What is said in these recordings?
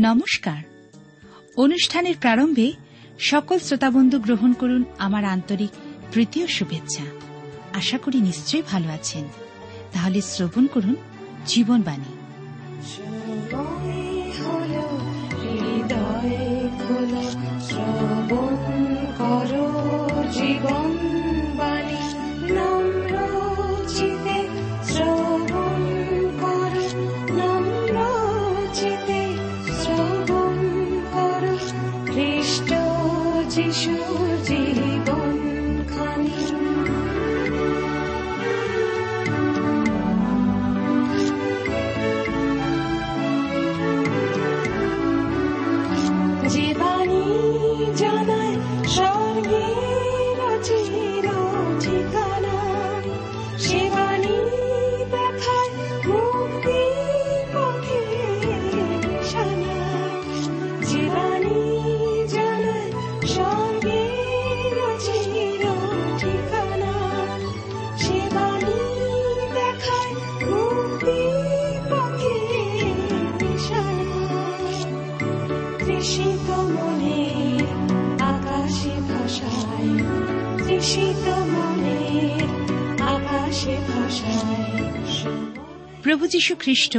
নমস্কার। অনুষ্ঠানের প্রারম্ভে সকল শ্রোতাবন্ধু গ্রহণ করুন আমার আন্তরিক তৃতীয় শুভেচ্ছা। আশা করি নিশ্চয়ই ভালো আছেন। তাহলে শ্রবণ করুন জীবনবাণী। যীশু খ্রিস্ট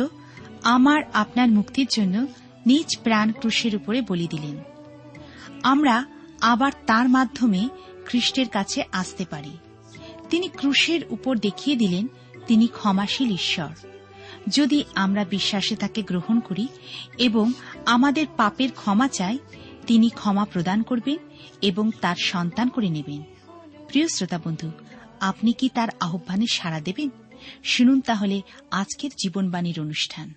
আমার আপনার মুক্তির জন্য নিজ প্রাণ ক্রুশের উপরে বলি দিলেন। আমরা আবার তার মাধ্যমে খ্রিস্টের কাছে আসতে পারি। তিনি ক্রুশের উপর দেখিয়ে দিলেন, তিনি ক্ষমাশীল ঈশ্বর। যদি আমরা বিশ্বাসে তাকে গ্রহণ করি এবং আমাদের পাপের ক্ষমা চাই, তিনি ক্ষমা প্রদান করবেন এবং তার সন্তান করে নেবেন। প্রিয় শ্রোতা বন্ধু, আপনি কি তার আহ্বানে সাড়া দেবেন? শুনুন তাহলে আজকের জীবনবাণীর অনুষ্ঠান।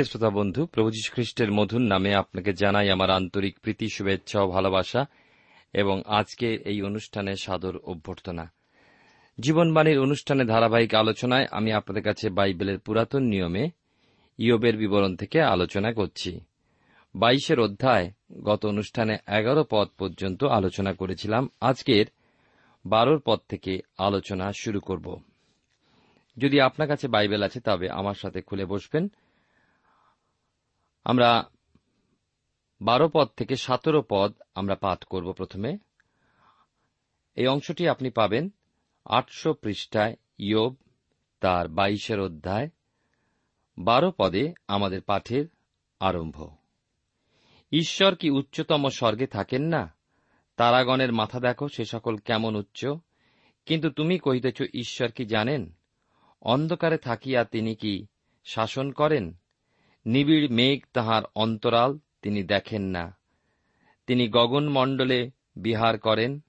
প্রিয় শ্রোতা বন্ধু, প্রভু খ্রিস্টের মধুর নামে আপনাকে জানাই আমার আন্তরিক প্রীতি, শুভেচ্ছা ও ভালোবাসা এবং আজকে এই অনুষ্ঠানে সাদর অভ্যর্থনা। জীবনবাণীর অনুষ্ঠানে ধারাবাহিক আলোচনায় আমি আপনাদের কাছে বাইবেলের পুরাতন নিয়মে ইয়বের বিবরণ থেকে আলোচনা করছি। বাইশের অধ্যায় গত অনুষ্ঠানে এগারো পদ পর্যন্ত আলোচনা করেছিলাম। আজকের বারোর পদ থেকে আলোচনা শুরু করব। যদি আপনার কাছে বাইবেল আছে, তবে আমার সাথে খুলে বসবেন। আমরা বারো পদ থেকে সতেরো পদ আমরা পাঠ করব প্রথমে। এই অংশটি আপনি পাবেন আটশো পৃষ্ঠায় ইয়োব তার বাইশের অধ্যায়, বারো পদে আমাদের পাঠের আরম্ভ। ঈশ্বর কি উচ্চতম স্বর্গে থাকেন না? তারাগণের মাথা দেখো, সে সকল কেমন উচ্চ। কিন্তু তুমি কহিতেছ, ঈশ্বর কি জানেন? অন্ধকারে থাকিয়া তিনি কি শাসন করেন? নিবিড় মেঘ তাহার অন্তরাল তিনি দেখেন না। তিনি গগনমণ্ডলে বিহার করেন,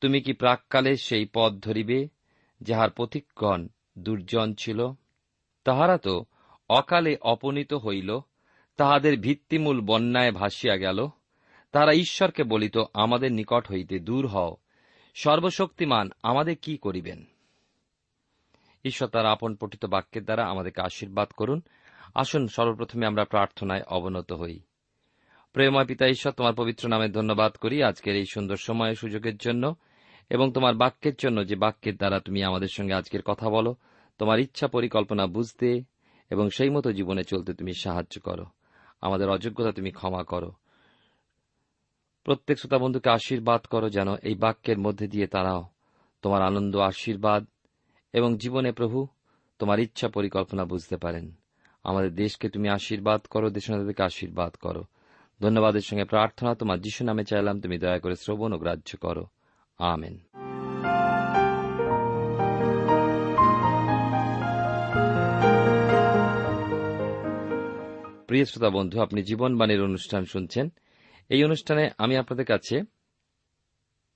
তুমি কি প্রাককালে সেই পথ ধরিবে, যাহার পথিকগণ দুর্জন ছিল? তাহারা তো অকালে অপনীত হইল, তাহাদের ভিত্তিমূল বন্যায় ভাসিয়া গেল। তাহারা ঈশ্বরকে বলিত, আমাদের নিকট হইতে দূর হও, সর্বশক্তিমান, আমাদের কি করিবেন ঈশ্বর তার আপন পঠিত বাক্যের দ্বারা আমাদেরকে আশীর্বাদ করুন। আসুন, সর্বপ্রথমে আমরা প্রার্থনায় অবনত হই। প্রেময় পিতা ঈশ্বর, তোমার পবিত্র নামে ধন্যবাদ করি আজকের এই সুন্দর সময় সুযোগের জন্য এবং তোমার বাক্যের জন্য যে বাক্যের দ্বারা তুমি আমাদের সঙ্গে আজকের কথা বলো, তোমার ইচ্ছা পরিকল্পনা বুঝতে এবং সেই মতো জীবনে চলতে তুমি সাহায্য করো। আমাদের অযোগ্যতা তুমি ক্ষমা করো। প্রত্যেক শ্রোতা বন্ধুকে আশীর্বাদ করো যেন এই বাক্যের মধ্যে দিয়ে তারাও তোমার আনন্দ, আশীর্বাদ এবং জীবনে প্রভু তোমার ইচ্ছা পরিকল্পনা বুঝতে পারেন। আমাদের দেশকে তুমি আশীর্বাদ করো দেশনাদেরকে আশীর্বাদ করো। ধন্যবাদের সঙ্গে প্রার্থনা, তোমার যিশু নামে চাইলাম, তুমি দয়া করে শ্রবণ ও গ্রাহ্য করো। আমেন। প্রিয় শ্রোতা বন্ধু, আপনি জীবনবাণীর অনুষ্ঠান শুনছেন। এই অনুষ্ঠানে আমি আপনাদের কাছে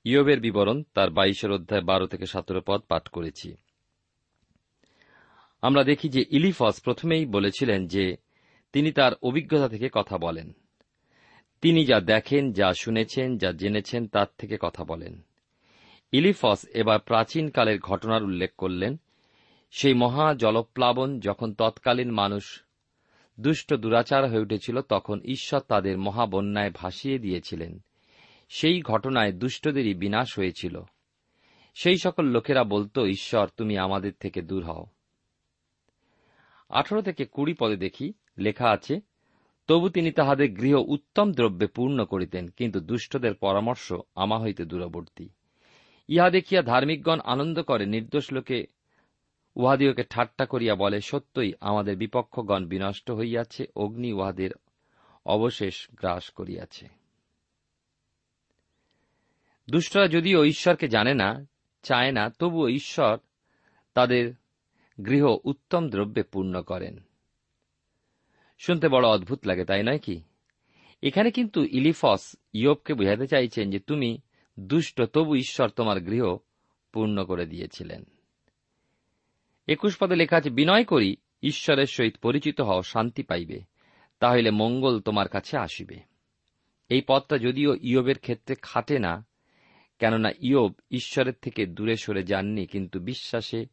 ইয়বের বিবরণ তার বাইশের অধ্যায় বারো থেকে সতেরো পদ পাঠ করেছি। আমরা দেখি যে ইলিফস প্রথমেই বলেছিলেন যে তিনি তার অভিজ্ঞতা থেকে কথা বলেন। তিনি যা দেখেন, যা শুনেছেন, যা জেনেছেন, তার থেকে কথা বলেন। ইলিফস এবার প্রাচীনকালের ঘটনার উল্লেখ করলেন। সেই মহা জলপ্লাবন যখন তৎকালীন মানুষ দুষ্ট দুরাচার হয়ে উঠেছিল, তখন ঈশ্বর তাদের মহাবন্যায় ভাসিয়ে দিয়েছিলেন। সেই ঘটনায় দুষ্টদেরই বিনাশ হয়েছিল। সেই সকল লোকেরা বলতো, ঈশ্বর, তুমি আমাদের থেকে দূর হও। আঠারো থেকে কুড়ি পদে দেখি লেখা আছে, তবু তিনি তাহাদের গৃহ উত্তম দ্রব্যে পূর্ণ করিতেন, কিন্তু দুষ্টদের পরামর্শ আমা হইতে দূরবর্তী। ইহা দেখিয়া ধার্মিকগণ আনন্দ করে, নির্দোষ লোকে উহাদিওকে ঠাট্টা করিয়া বলে, সত্যই আমাদের বিপক্ষগণ বিনষ্ট হইয়াছে, অগ্নি উহাদের অবশেষ গ্রাস করিয়াছে। দুষ্টরা যদিও ঈশ্বরকে জানে না, চায় না, তবুও ঈশ্বর তাদের গৃহ উত্তম দ্রব্যে পূর্ণ করেন। শুনতে বড় অদ্ভুত লাগে, তাই নয় কি? এখানে কিন্তু ইলিফস ইয়বকে বুঝাতে চাইছেন যে তুমি দুষ্ট, তবু ঈশ্বর তোমার গৃহ পূর্ণ করে দিয়েছিলেন। একুশ পদে লেখা আছে, বিনয় করি, ঈশ্বরের সহিত পরিচিত হও, শান্তি পাইবে, তাহলে মঙ্গল তোমার কাছে আসিবে। এই পদটা যদিও ইয়বের ক্ষেত্রে খাটে না, কেননা ইয়ব ঈশ্বরের থেকে দূরে সরে যাননি, কিন্তু বিশ্বাসে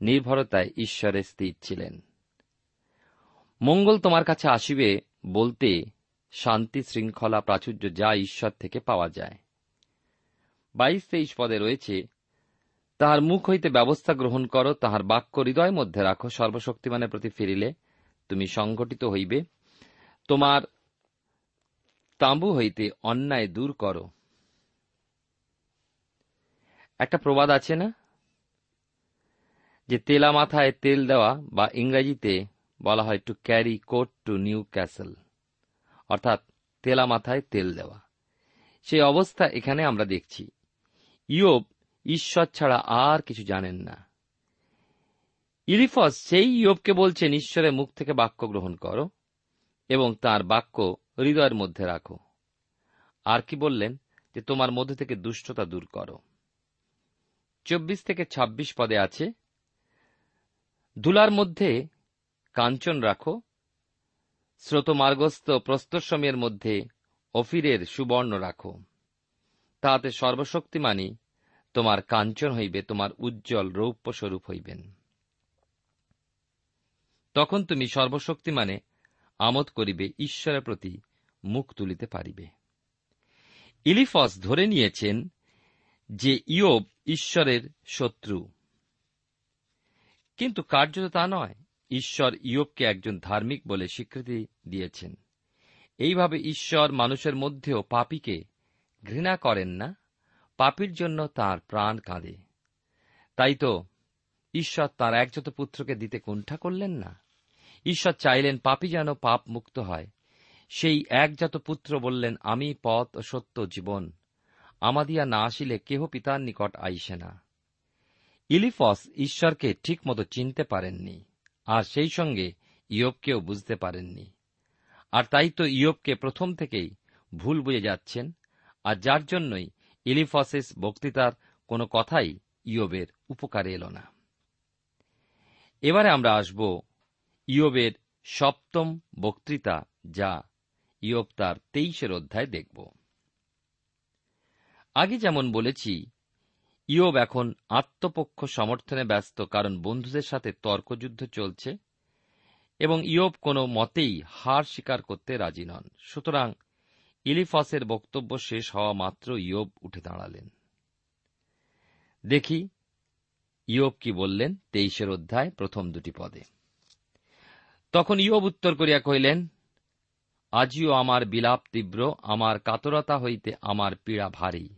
নির্ভরতায় ঈশ্বরে স্থির ছিলেন। মঙ্গল তোমার কাছে আসিবে বলতে শান্তি শৃঙ্খলা প্রাচুর্য যা ঈশ্বর থেকে পাওয়া যায়। বাইশ তেইশ পদে রয়েছে, তাহার মুখ হইতে ব্যবস্থা গ্রহণ করো, তাহার বাক্য হৃদয় মধ্যে রাখো, সর্বশক্তিমানের প্রতি ফিরিলে তুমি সংগঠিত হইবে। তোমার তাঁবু হইতে অন্যায় দূর করো। একটা প্রবাদ আছে না? যে তেলা মাথায় তেল দেওয়া বা ইংরেজিতে বলা হয় to carry coal to Newcastle অর্থাৎ তেলা মাথায় তেল দেওয়া। সেই অবস্থা এখানে আমরা দেখছি। ইয়োব ঈশ্বর ছাড়া আর কিছু জানেন না। ইরিফস সেই ইয়োবকে বলছেন, ঈশ্বরের মুখ থেকে বাক্য গ্রহণ করো এবং তার বাক্য হৃদয়ের মধ্যে রাখো। আর কি বললেন? যে তোমার মধ্যে থেকে দুষ্টতা দূর করো। চব্বিশ থেকে ২৬ পদে আছে ধুলার মধ্যে কাঞ্চন রাখো। স্রোতমার্গস্থ প্রস্তরসময়ের মধ্যে অফিরের সুবর্ণ রাখো। তাহাতে সর্বশক্তিমানী তোমার কাঞ্চন হইবে, তোমার উজ্জ্বল রৌপ্য স্বরূপ হইবেন। তখন তুমি সর্বশক্তিমানে আমোদ করিবে, ঈশ্বরের প্রতি মুখ তুলিতে পারিবে। ইলিফস ধরে নিয়েছেন যে ইয়োব ঈশ্বরের শত্রু। কিন্তু কার্যত তা নয়। ঈশ্বর ইয়োবকে একজন ধার্মিক বলে স্বীকৃতি দিয়েছেন। এইভাবে ঈশ্বর মানুষের মধ্যেও পাপীকে ঘৃণা করেন না, পাপীর জন্য তার প্রাণ কাঁদে। তাই তো ঈশ্বর তার একজত পুত্রকে দিতে কুণ্ঠা করলেন না। ঈশ্বর চাইলেন পাপি যেন পাপ মুক্ত হয়। সেই একজাত পুত্র বললেন, আমি পথ ও সত্য, জীবন। আমাদিয়া না আসিলে কেহ পিতার নিকট আইসে না। ইলিফস ঈশ্বরকে ঠিকমতো চিনতে পারেননি, আর সেই সঙ্গে ইয়বকেও বুঝতে পারেননি। আর তাই তো ইয়বকে প্রথম থেকেই ভুল বুঝে যাচ্ছেন, আর যার জন্যই ইলিফসেস বক্তৃতার কোনো কথাই ইয়বের উপকারে এল না। এবারে আমরা আসব ইয়বের সপ্তম বক্তৃতা, যা ইয়ব তার তেইশের অধ্যায় দেখব। আগে যেমন বলেছি ইয়ব এখন আত্মপক্ষ সমর্থনে ব্যস্ত, কারণ বন্ধুদের সাথে তর্কযুদ্ধ চলছে এবং ইয়ব কোনো মতেই হার স্বীকার করতে রাজি নন। সুতরাং ইলিফাসের বক্তব্য শেষ হওয়া মাত্র ইয়ব উঠে দাঁড়ালেন। দেখি ইয়োব কি বললেন তেইশের অধ্যায়, প্রথম দুটি পদে। তখন ইয়োব উত্তর করিয়া কহিলেন, আজিও আমার বিলাপ তীব্র, আমার কাতরতা হইতে আমার পীড়া ভারী।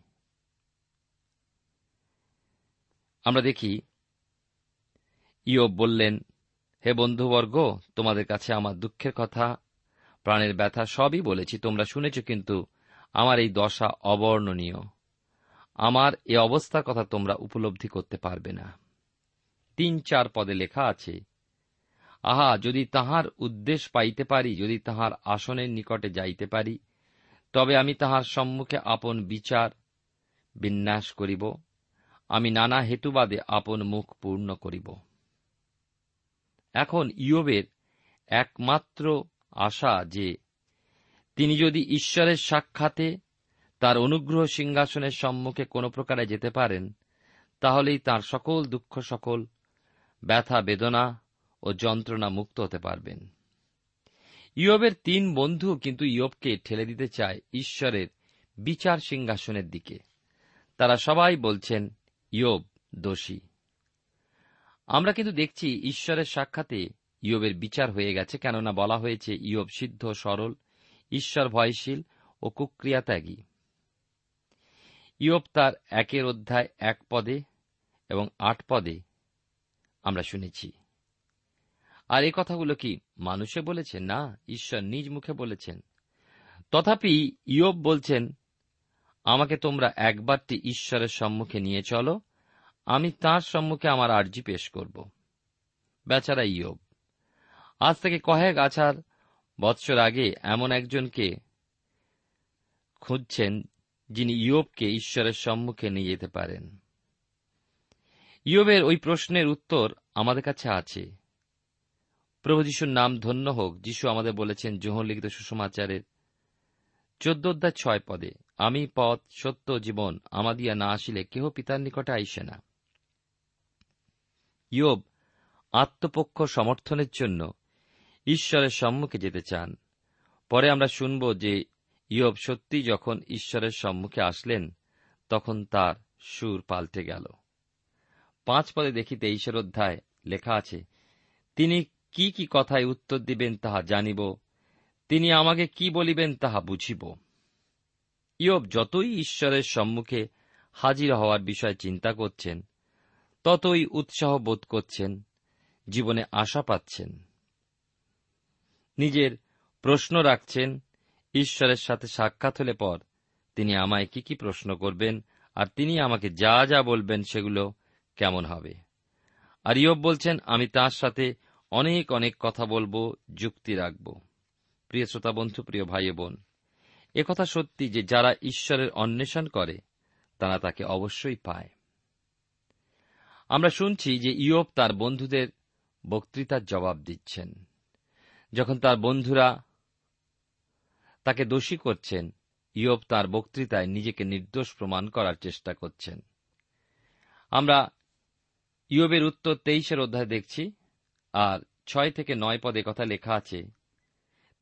আমরা দেখি, ইয়োব বললেন, হে বন্ধুবর্গ, তোমাদের কাছে আমার দুঃখের কথা, প্রাণের ব্যথা সবই বলেছি, তোমরা শুনেছ কিন্তু আমার এই দশা অবর্ণনীয়। আমার এ অবস্থার কথা তোমরা উপলব্ধি করতে পারবে না। তিন চার পদে লেখা আছে, আহা, যদি তাহার উদ্দেশ্য পাইতে পারি, যদি তাহার আসনের নিকটে যাইতে পারি, তবে আমি তাহার সম্মুখে আপন বিচার বিন্যাস করিব। আমি নানা হেতুবাদে আপন মুখ পূর্ণ করিব। এখন ইয়বের একমাত্র আশা যে, তিনি যদি ঈশ্বরের সাক্ষাতে তার অনুগ্রহ সিংহাসনের সম্মুখে কোন প্রকারে যেতে পারেন, তাহলেই তার সকল দুঃখ, সকল ব্যথা, বেদনা ও যন্ত্রণা মুক্ত হতে পারবেন। ইয়বের তিন বন্ধু কিন্তু ইয়বকে ঠেলে দিতে চায় ঈশ্বরের বিচার সিংহাসনের দিকে। তারা সবাই বলছেন ইয়ব দোষী। আমরা কিন্তু দেখছি ঈশ্বরের সাক্ষাতে ইয়বের বিচার হয়ে গেছে, কেননা বলা হয়েছে, ইয়ব সিদ্ধ, সরল, ঈশ্বর ভয়শীল ও কুক্রিয়াত্যাগী ইয়ব তার একের অধ্যায় এক পদে এবং আট পদে আমরা শুনেছি। আর এই কথাগুলো কি মানুষে বলেছেন? না, ঈশ্বর নিজ মুখে বলেছেন। তথাপি ইয়ব বলছেন আমাকে তোমরা একবারটি ঈশ্বরের সম্মুখে নিয়ে চলো, আমি তার সম্মুখে আমার আর্জি পেশ করব। বেচারা ইয়ব, আজ থেকে কয়েক আছার বৎসর আগে এমন একজনকে খুঁজছেন যিনি ইয়বকে ঈশ্বরের সম্মুখে নিয়ে যেতে পারেন। ইয়বের ওই প্রশ্নের উত্তর আমাদের কাছে আছে। প্রভু যিশুর নাম ধন্য হোক, যিশু আমাদের বলেছেন, জোহর লিখিত সুষমাচারের চোদ্দ অধ্যায় ছয় পদে, আমি পথ, সত্য, জীবন, আমাদিয়া না আসিলে কেহ পিতার নিকটে আইসে না। ইয়োব আত্মপক্ষ সমর্থনের জন্য ঈশ্বরের সম্মুখে যেতে চান। পরে আমরা শুনব যে ইয়ব সত্যি যখন ঈশ্বরের সম্মুখে আসলেন, তখন তার সুর পাল্টে গেল। পাঁচ পদে দেখি তেইশের অধ্যায় লেখা আছে, তিনি কি কি কথায় উত্তর দিবেন তাহা জানিব তিনি আমাকে কি বলিবেন তাহা বুঝিব। ইয়ব যতই ঈশ্বরের সম্মুখে হাজির হওয়ার বিষয়ে চিন্তা করছেন, ততই উৎসাহ বোধ করছেন, জীবনে আশা পাচ্ছেন। নিজের প্রশ্ন রাখছেন, ঈশ্বরের সাথে সাক্ষাৎ হলে পর তিনি আমায় কি কি প্রশ্ন করবেন আর তিনি আমাকে যা যা বলবেন সেগুলো কেমন হবে। আর ইয়ব বলছেন, আমি তার সাথে অনেক অনেক কথা বলব, যুক্তি রাখব। প্রিয় শ্রোতা বন্ধু, প্রিয় ভাই বোন একথা সত্যি যে যারা ঈশ্বরের অন্বেষণ করে, তারা তাকে অবশ্যই পায়। আমরা শুনছি যে ইয়ব তার বন্ধুদের বক্তৃতার জবাব দিচ্ছেন। যখন তার বন্ধুরা তাকে দোষী করছেন, ইয়ব তার বক্তৃতায় নিজেকে নির্দোষ প্রমাণ করার চেষ্টা করছেন। আমরা ইয়বের উত্তর তেইশের অধ্যায় দেখছি, আর ছয় থেকে নয় পদে কথা লেখা আছে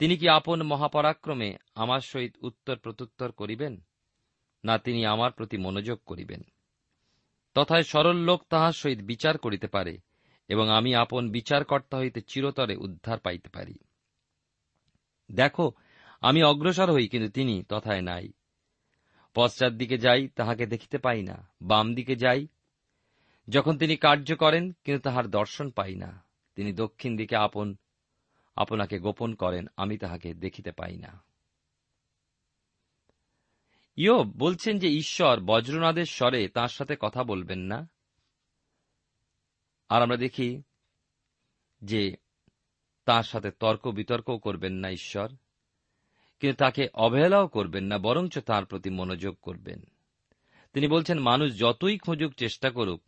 তিনি কি আপন মহাপরাক্রমে আমার সহিত উত্তর প্রত্যুত্তর করিবেন? না তিনি আমার প্রতি মনোযোগ করিবেন? তথায় সরল লোক তাহার সহিত বিচার করিতে পারে, এবং আমি আপন বিচারকর্তা হইতে চিরতরে উদ্ধার পাইতে পারি। দেখো, আমি অগ্রসর হই, কিন্তু তিনি তথায় নাই। পশ্চাৎ দিকে যাই, তাহাকে দেখিতে পাই না। বাম দিকে যাই, যখন তিনি কার্য করেন, কিন্তু তাহার দর্শন পাই না। তিনি দক্ষিণ দিকে আপন আপনাকে গোপন করেন, আমি তাহাকে দেখিতে পাই না। ইয়ব বলছেন যে ঈশ্বর বজ্রনাদের স্বরে তার সাথে কথা বলবেন না? আর আমরা দেখি যে তার সাথে তর্ক বিতর্কও করবেন না ঈশ্বর, কিন্তু তাকে অবহেলাও করবেন না, বরঞ্চ তার প্রতি মনোযোগ করবেন। তিনি বলছেন, মানুষ যতই খোঁজুক, চেষ্টা করুক,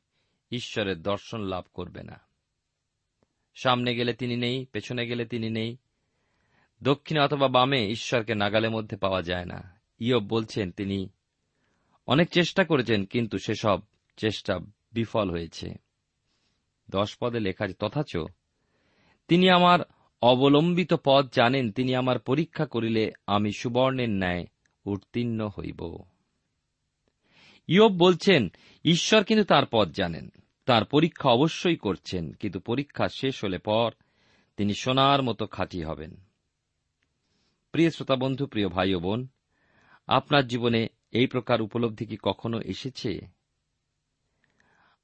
ঈশ্বরের দর্শন লাভ করবে না। সামনে গেলে তিনি নেই, পেছনে গেলে তিনি নেই। দক্ষিণে অথবা বামে ঈশ্বরকে নাগালের মধ্যে পাওয়া যায় না। ইয়ব বলছেন, তিনি অনেক চেষ্টা করেছেন, কিন্তু সেসব চেষ্টা বিফল হয়েছে। দশ পদে লেখা তথাচ তিনি আমার অবলম্বিত পদ জানেন, তিনি আমার পরীক্ষা করিলে আমি সুবর্ণের ন্যায় উত্তীর্ণ হইব। ইয়ব বলছেন, ঈশ্বর কিন্তু তার পথ জানেন। তার পরীক্ষা অবশ্যই করছেন, কিন্তু পরীক্ষা শেষ হলে পর তিনি সোনার মতো খাঁটি হবেন। প্রিয় শ্রোতা বন্ধু, প্রিয় ভাই ও বোন, আপনার জীবনে এই প্রকার উপলব্ধি কি কখনো এসেছে?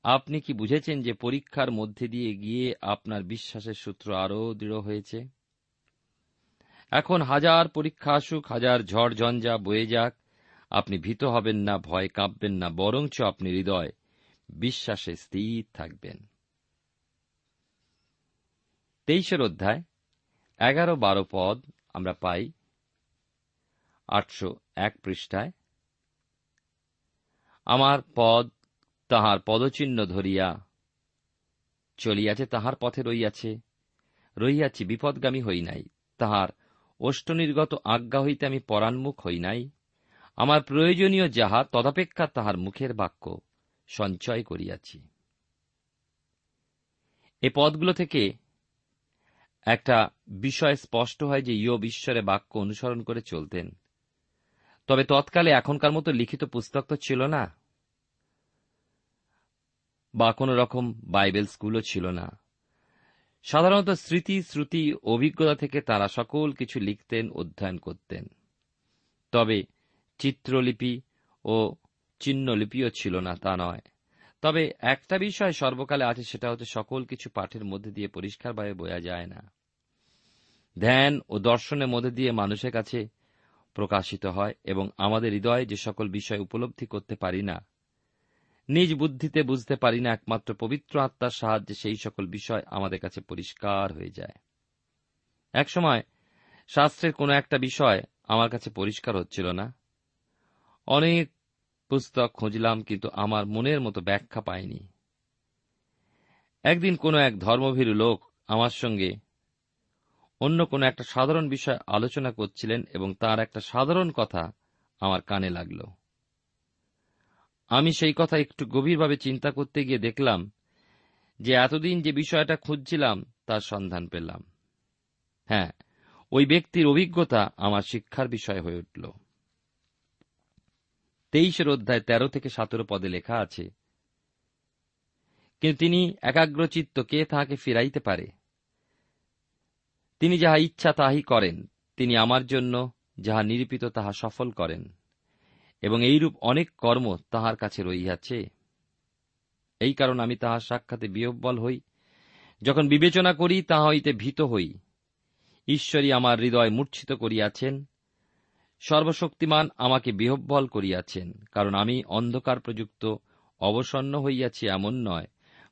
আপনি কি বুঝেছেন যে পরীক্ষার মধ্যে দিয়ে গিয়ে আপনার বিশ্বাসের সূত্র আরও দৃঢ় হয়েছে? এখন হাজার পরীক্ষা আসুক, হাজার ঝড় ঝঞ্ঝা বয়ে যাক, আপনি ভীত হবেন না, ভয় কাঁপবেন না, বরঞ্চ আপনি হৃদয় বিশ্বাসে স্থির থাকবেন। তেইশের অধ্যায় এগারো বারো পদ আমরা পাই। আটশো এক পৃষ্ঠায়, আমার পদ তাহার পদচিহ্ন ধরিয়া চলিয়াছে, তাহার পথে রইয়াছে। রইয়াছি, বিপদগামী হই নাই। তাহার অষ্টনির্গত আজ্ঞা হইতে আমি পরাণমুখ হই নাই। আমার প্রয়োজনীয় যাহা, তদাপেক্ষা তাহার মুখের বাক্য। সঞ্চয় করিয়াছি। এ পদগুলো থেকে একটা বিষয় স্পষ্ট হয় যে ইয়ব ঈশ্বরের বাক্য অনুসরণ করে চলতেন। তবে তৎকালে এখনকার মতো লিখিত পুস্তক তো ছিল না, বা কোন রকম বাইবেল স্কুলও ছিল না। সাধারণত স্মৃতি, শ্রুতি, অভিজ্ঞতা থেকে তারা সকল কিছু লিখতেন, অধ্যয়ন করতেন। তবে চিত্রলিপি ও চিহ্নলিপিও ছিল না, তা নয়। তবে একটা বিষয় সর্বকালে আছে, সেটা হচ্ছে সকল কিছু পাঠের মধ্যে দিয়ে পরিষ্কারভাবে বোঝা যায় না। ধ্যান ও দর্শনের মধ্যে দিয়ে মানুষের কাছে প্রকাশিত হয় এবং আমাদের হৃদয়ে যে সকল বিষয় উপলব্ধি করতে পারি না, নিজ বুদ্ধিতে বুঝতে পারি না, একমাত্র পবিত্র আত্মার সাহায্যে সেই সকল বিষয় আমাদের কাছে পরিষ্কার হয়ে যায়। একসময় শাস্ত্রের কোনো একটা বিষয় আমার কাছে পরিষ্কার হচ্ছিল না। অনেক পুস্তক খুঁজলাম, কিন্তু আমার মনের মতো ব্যাখ্যা পাইনি। একদিন কোনো এক ধর্মভীরু লোক আমার সঙ্গে অন্য কোনো একটা সাধারণ বিষয় আলোচনা করছিলেন এবং তার একটা সাধারণ কথা আমার কানে লাগল। আমি সেই কথা একটু গভীরভাবে চিন্তা করতে গিয়ে দেখলাম যে এতদিন যে বিষয়টা খুঁজছিলাম, তার সন্ধান পেলাম। হ্যাঁ ওই ব্যক্তির অভিজ্ঞতা আমার শিক্ষার বিষয় হয়ে উঠল। তেইশের অধ্যায় তেরো থেকে সতেরো পদে লেখা আছে, কিন্তু তিনি একাগ্রচিত্ত কে তাহাকে ফিরাইতে পারে? তিনি যাহা ইচ্ছা তাহাই করেন, তিনি আমার জন্য যাহা নিরূপিত তাহা সফল করেন, এবং এইরূপ অনেক কর্ম তাহার কাছে রইয়াছে এই কারণ আমি তাহার সাক্ষাতে বিহব্বল হই। যখন বিবেচনা করি, তাহা হইতে ভীত হই। ঈশ্বরী আমার হৃদয় মূর্ছিত করিয়াছেন সর্বশক্তিমান আমাকে বিহব্বল করিয়াছেন, কারণ আমি অন্ধকার প্রযুক্ত অবসন্ন হইয়াছি এমন নয়।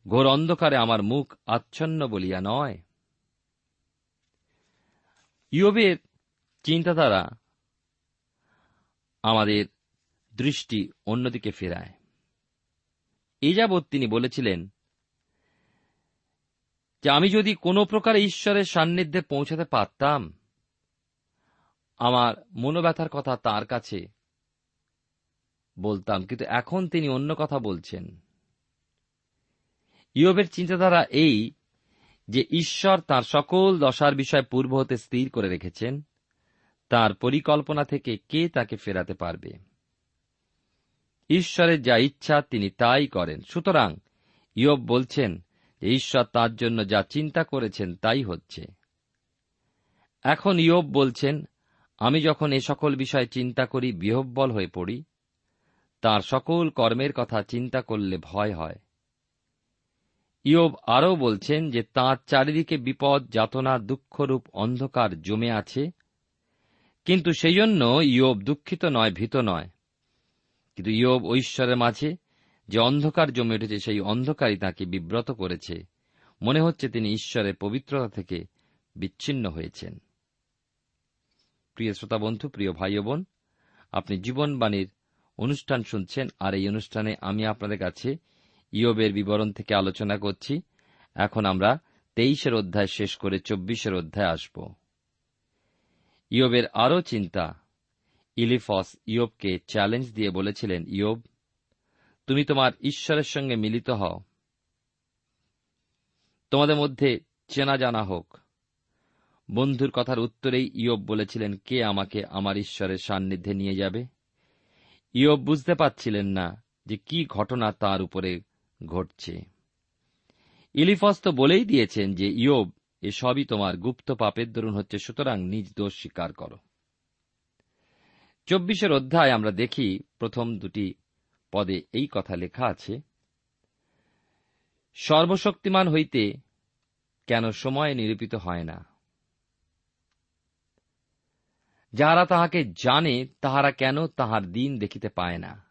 ঘোর অন্ধকারে আমার মুখ আচ্ছন্ন বলিয়া নয়। ইয়বের চিন্তাধারা আমাদের দৃষ্টি অন্যদিকে ফেরায়। এ যাবৎ তিনি বলেছিলেন যে, আমি যদি কোনো প্রকার ঈশ্বরের সান্নিধ্যে পৌঁছাতে পারতাম আমার মনোব্যথার কথা তার কাছে বলতাম, কিন্তু এখন তিনি অন্য কথা বলছেন। ইয়বের চিন্তাধারা এই যে ঈশ্বর তার সকল দশার বিষয় পূর্ব হতে স্থির করে রেখেছেন, তার পরিকল্পনা থেকে কে তাকে ফেরাতে পারবে? ঈশ্বরের যা ইচ্ছা তিনি তাই করেন। সুতরাং ইয়ব বলছেন যে ঈশ্বর তার জন্য যা চিন্তা করেছেন তাই হচ্ছে। এখন ইয়ব বলছেন আমি যখন এ সকল বিষয় চিন্তা করি বিহব্বল হয়ে পড়ি। তার সকল কর্মের কথা চিন্তা করলে ভয় হয়। ইয়ব আরও বলছেন যে, তাঁর চারিদিকে বিপদ, যাতনা, দুঃখরূপ অন্ধকার জমে আছে। কিন্তু সেই জন্য ইয়ব দুঃখিত নয়, ভীত নয়। কিন্তু ইয়ব ঐশ্বরের মাঝে যে অন্ধকার জমে উঠেছে, সেই অন্ধকারই তাঁকে বিব্রত করেছে। মনে হচ্ছে তিনি ঈশ্বরের পবিত্রতা থেকে বিচ্ছিন্ন হয়েছেন। প্রিয় শ্রোতা বন্ধু, প্রিয় ভাই বোন, আপনি জীবনবাণীর অনুষ্ঠান শুনছেন আর এই অনুষ্ঠানে আমি আপনাদের কাছে ইয়বের বিবরণ থেকে আলোচনা করছি। এখন আমরা তেইশের অধ্যায় শেষ করে চব্বিশের অধ্যায় আসব। ইয়বের আরও চিন্তা। ইলিফস ইয়বকে চ্যালেঞ্জ দিয়ে বলেছিলেন, ইয়ব, তুমি তোমার ঈশ্বরের সঙ্গে মিলিত হও। তোমাদের মধ্যে চেনা জানা হোক বন্ধুর কথার উত্তরেই ইয়ব বলেছিলেন, কে আমাকে আমার ঈশ্বরের সান্নিধ্যে নিয়ে যাবে? ইয়ব বুঝতে পারছিলেন না যে কি ঘটনা তার উপরে ঘটছে। ইলিফস তো বলেই দিয়েছেন যে, ইয়োব, এ সবই তোমার গুপ্ত পাপের দরুন হচ্ছে, সুতরাং নিজ দোষ স্বীকার করো। চব্বিশের অধ্যায় আমরা দেখি, প্রথম দুটি পদে এই কথা লেখা আছে, সর্বশক্তিমান হইতে কেন সময় নিরূপিত হয় না? যাহারা তাহাকে জানে, তাহারা কেন তাহার দিন দেখিতে পায় না?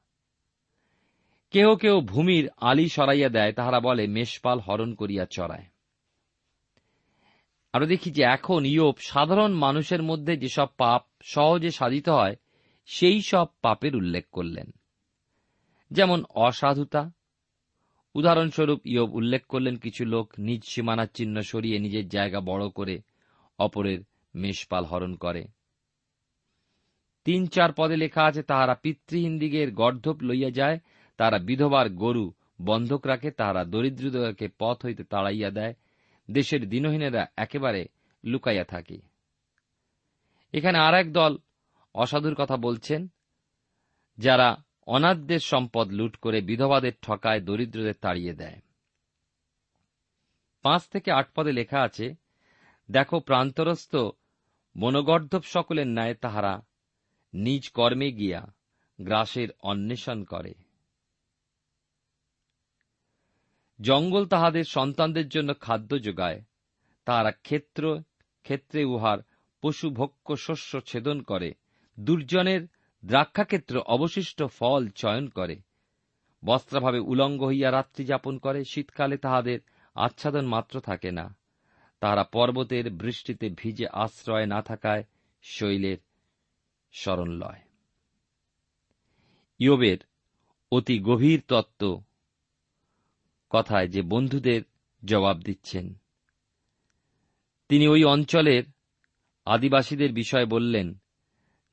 কেহ কেউ ভূমির আলি সরাইয়া দেয়, তাহারা বলে, মেষপাল হরণ করিয়া চড়ায়। আমরা দেখি যে এখন ইয়োপ সাধারণ মানুষের মধ্যে যেসব পাপ সহজে সাধিত হয়, সেই সব পাপের উল্লেখ করলেন। যেমন অসাধুতা। উদাহরণস্বরূপ ইয়োব উল্লেখ করলেন, কিছু লোক নিজ সীমানার চিহ্ন সরিয়ে নিজের জায়গা বড় করে অপরের মেষপাল হরণ করে। তিন চার পদে লেখা আছে, তাহারা পিতৃহীন দিগের গর্ধপ লইয়া যায় তারা বিধবার গরু বন্ধক রাখে, তাহারা দরিদ্রদেরকে পথ হইতে তাড়াইয়া দেয়, দেশের দিনহীনেরা একেবারে লুকাইয়া থাকে। এখানে আর এক দল অসাধুর কথা বলছেন, যারা অনাথদের সম্পদ লুট করে বিধবাদের ঠকায় দরিদ্রদের তাড়িয়ে দেয়। পাঁচ থেকে আট পদে লেখা আছে, দেখো প্রান্তরস্থ বনগর্ধব সকলের ন্যায় তাহারা নিজ কর্মে গিয়া গ্রাসের অন্বেষণ করে। জঙ্গল তাহাদের সন্তানদের জন্য খাদ্য যোগায়, তাহারা ক্ষেত্র, ক্ষেত্রে উহার পশুভক্ষ শস্য ছেদন করে, দুর্জনের দ্রাক্ষাক্ষেত্র অবশিষ্ট ফল চয়ন করে, বস্ত্রাভাবে উলঙ্গ হইয়া রাত্রি যাপন করে, শীতকালে তাহাদের আচ্ছাদন মাত্র থাকে না, তাহারা পর্বতের বৃষ্টিতে ভিজে আশ্রয় না থাকায় শৈলের স্মরণ লয়। ইয়োবের অতি গভীর তত্ত্ব কথায় যে বন্ধুদের জবাব দিচ্ছেন। তিনি ওই অঞ্চলের আদিবাসীদের বিষয় বললেন,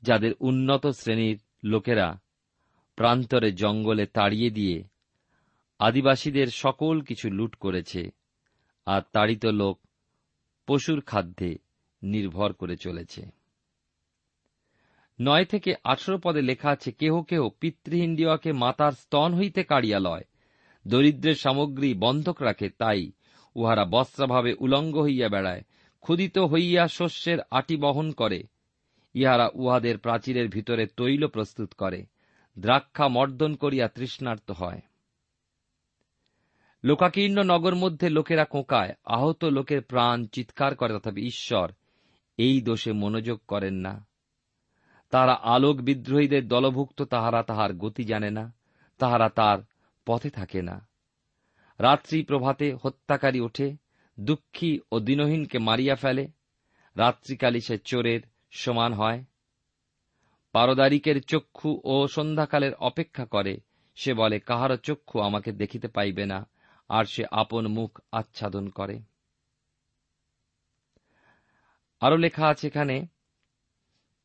যাদের উন্নত শ্রেণির লোকেরা প্রান্তরে জঙ্গলে তাড়িয়ে দিয়ে আদিবাসীদের সকল কিছু লুট করেছে আর তাড়িত লোক পশুর খাদ্যে নির্ভর করে চলেছে। নয় থেকে আঠারো পদে লেখা আছে, কেহ কেহ পিতৃহীন দিওয়াকে মাতার স্তন হইতে কাড়িয়া লয়। দরিদ্রের সামগ্রী বন্ধক রাখে, তাই উহারা বস্ত্রাভাবে উলঙ্গ হইয়া বেড়ায়, ক্ষুদিত হইয়া শস্যের আটি বহন করে। ইহারা উহাদের প্রাচীরের ভিতরে তৈল প্রস্তুত করে। দ্রাক্ষা মর্দন করিয়া তৃষ্ণার্ত হয়। লোকাকীর্ণ নগর মধ্যে লোকেরা কোঁকায়, আহত লোকের প্রাণ চিৎকার করে, তথাপি ঈশ্বর, এই দোষে মনোযোগ করেন না। তাহারা আলোক বিদ্রোহীদের দলভুক্ত, তাহারা তাহার গতি জানে না, তাহারা তার পথে থাকে না। রাত্রি প্রভাতে হত্যাকারী ওঠে, দুঃখী ও দিনহীনকে মারিয়া ফেলে। রাত্রিকালী সে চোরের সমান হয়। পারদারিকের চক্ষু ও সন্ধ্যাকালের অপেক্ষা করে। সে বলে, কাহারও চক্ষু আমাকে দেখিতে পাইবে না, আর সে আপন মুখ আচ্ছাদন করে। আরও লেখা আছে এখানে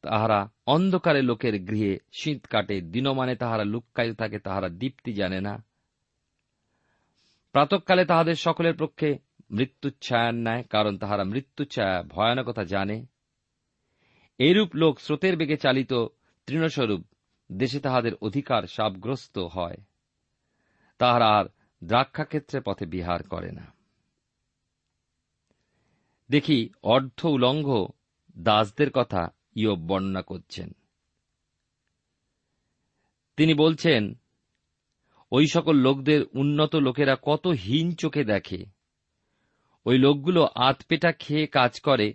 তাহারা অন্ধকারে লোকের গৃহে শীত কাটে, দিনমানে তাহারা লুক্কায়ু থাকে, তাহারা দীপ্তি জানে না। প্রাতকালে তাহাদের সকলের পক্ষে মৃত্যুচ্ছায়ার ন্যায় কারণ তাহারা মৃত্যুচ্ছায়া ভয়ানকতা জানে। এইরূপ লোক স্রোতের বেগে চালিত তৃণস্বরূপ, দেশে তাহাদের অধিকার সাবগ্রস্ত হয়। তাহারা আর দ্রাক্ষাক্ষেত্রে পথে বিহার করে না। দেখি, অর্ধ উলঙ্ঘ দাসদের কথা ইয়ব বর্ণনা করছেন। তিনি বলছেন, ওই সকল লোকদের উন্নত লোকেরা কত হীন চোখে দেখে। ওই লোকগুলো আতপেটা খেয়ে কাজ করে,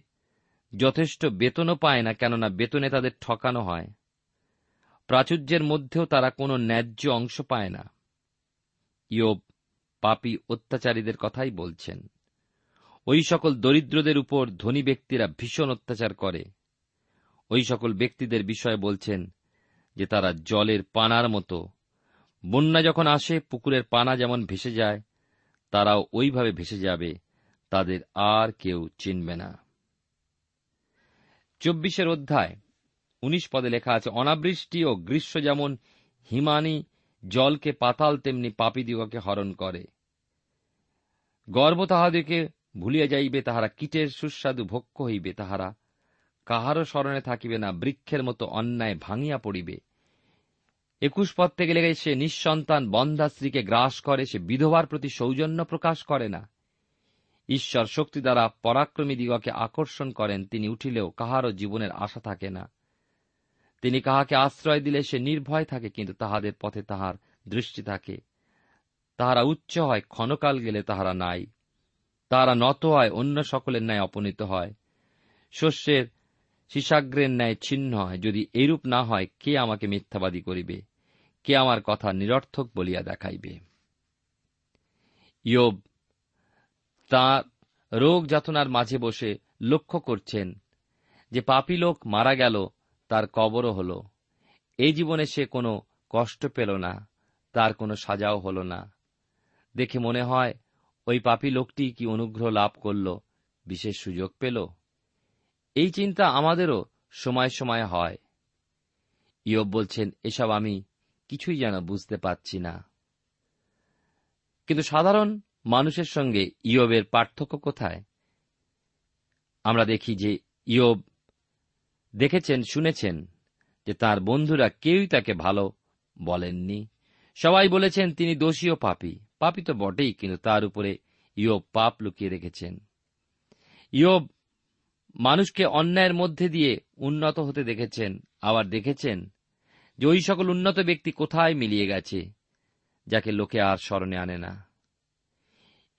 যথেষ্ট বেতনও পায় না কেননা বেতনে তাদের ঠকানো হয়। প্রাচুর্যের মধ্যেও তারা কোনো ন্যায্য অংশ পায় না। ইয়োব পাপী অত্যাচারীদের কথাই বলছেন। ওই সকল দরিদ্রদের উপর ধনী ব্যক্তিরা ভীষণ অত্যাচার করে। ওই সকল ব্যক্তিদের বিষয়ে বলছেন যে তারা জলের পানার মতো। বন্যা যখন আসে, পুকুরের পানা যেমন ভেসে যায়, তারাও ওইভাবে ভেসে যাবে, তাদের আর কেউ চিনবে না। চব্বিশের অধ্যায়, উনিশ পদে লেখা আছে, অনাবৃষ্টি ও গ্রীষ্ম যেমন হিমানি, জলকে পাতাল, তেমনি পাপীদিগকে হরণ করে। গর্ব তাহাদেরকে ভুলিয়া যাইবে, তাহারা কীটের সুস্বাদু ভক্ষ হইবে তাহারা কাহারও স্মরণে থাকিবে না, বৃক্ষের মতো অন্যায় ভাঙিয়া পড়িবে। একুশ পদ থেকে লেগে সে নিঃসন্তান বন্ধা স্ত্রীকে গ্রাস করে, সে বিধবার প্রতি সৌজন্য প্রকাশ করে না। ঈশ্বর শক্তি দ্বারা পরাক্রমী দিগকে আকর্ষণ করেন, তিনি উঠিলেও কাহারও জীবনের আশা থাকে না। তিনি কাহাকে আশ্রয় দিলে সে নির্ভয় থাকে, কিন্তু তাহাদের পথে তাহার দৃষ্টি থাকে। তাহারা উচ্চ হয়, ক্ষণকাল গেলে তাহারা নাই। তাহারা নত হয়, অন্য সকলের ন্যায় অপনীত হয়। শস্যের শিশাগ্রের ন্যায় ছিন্ন হয়। যদি এরূপ না হয়, কে আমাকে মিথ্যাবাদী করিবে? কে আমার কথা নিরর্থক বলিয়া দেখাইবে? ইয়োব, তাঁর রোগ যাতনার মাঝে বসে লক্ষ্য করছেন যে পাপী লোক মারা গেল, তার কবরও হল। এই জীবনে সে কোনো কষ্ট পেল না, তার কোনো সাজাও হল না। দেখে মনে হয়, ওই পাপী লোকটি কি অনুগ্রহ লাভ করল, বিশেষ সুযোগ পেল? এই চিন্তা আমাদেরও সময় সময় হয়। ইয়ব বলছেন, এসব আমি কিছুই যেন বুঝতে পারছি না। কিন্তু সাধারণ মানুষের সঙ্গে ইয়বের পার্থক্য কোথায়? আমরা দেখি যে ইয়ব দেখেছেন, শুনেছেন যে তার বন্ধুরা কেউই তাকে ভালো বলেননি। সবাই বলেছেন, তিনি দোষী ও পাপী। পাপী তো বটেই, কিন্তু তার উপরে ইয়ব পাপ লুকিয়ে রেখেছেন। ইয়ব মানুষকে অন্যায়ের মধ্যে দিয়ে উন্নত হতে দেখেছেন। আবার দেখেছেন যে ওই সকল উন্নত ব্যক্তি কোথায় মিলিয়ে গেছে, যাকে লোকে আর স্মরণে আনে না।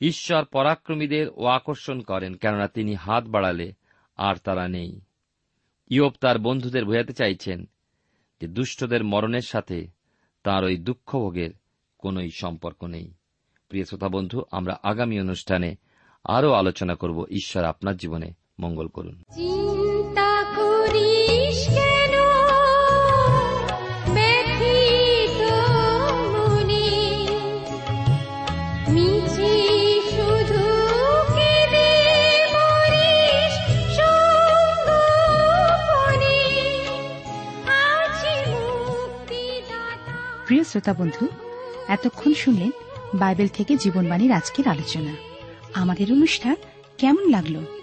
ঈশ্বর পরাক্রমীদের ও আকর্ষণ করেন, কেননা তিনি হাত বাড়ালে আর তারা নেই। ইয়ব তার বন্ধুদের বোঝাতে চাইছেন যে দুষ্টদের মরণের সাথে তার ওই দুঃখভোগের কোনই সম্পর্ক নেই। প্রিয় শ্রোতা বন্ধু, আমরা আগামী অনুষ্ঠানে আরও আলোচনা করব ঈশ্বর আপনার জীবনে মঙ্গল করুন। চিন্তা করিস কেন? ব্যথিত মনে মিছে শুধু কেঁদে মরিস সঙ্গোপনে। আছে মুক্তিদাতা। প্রিয় শ্রোতা বন্ধু এতক্ষণ শুনলেন বাইবেল থেকে জীবনবাণীর আজকের আলোচনা। আমাদের অনুষ্ঠান কেমন লাগল?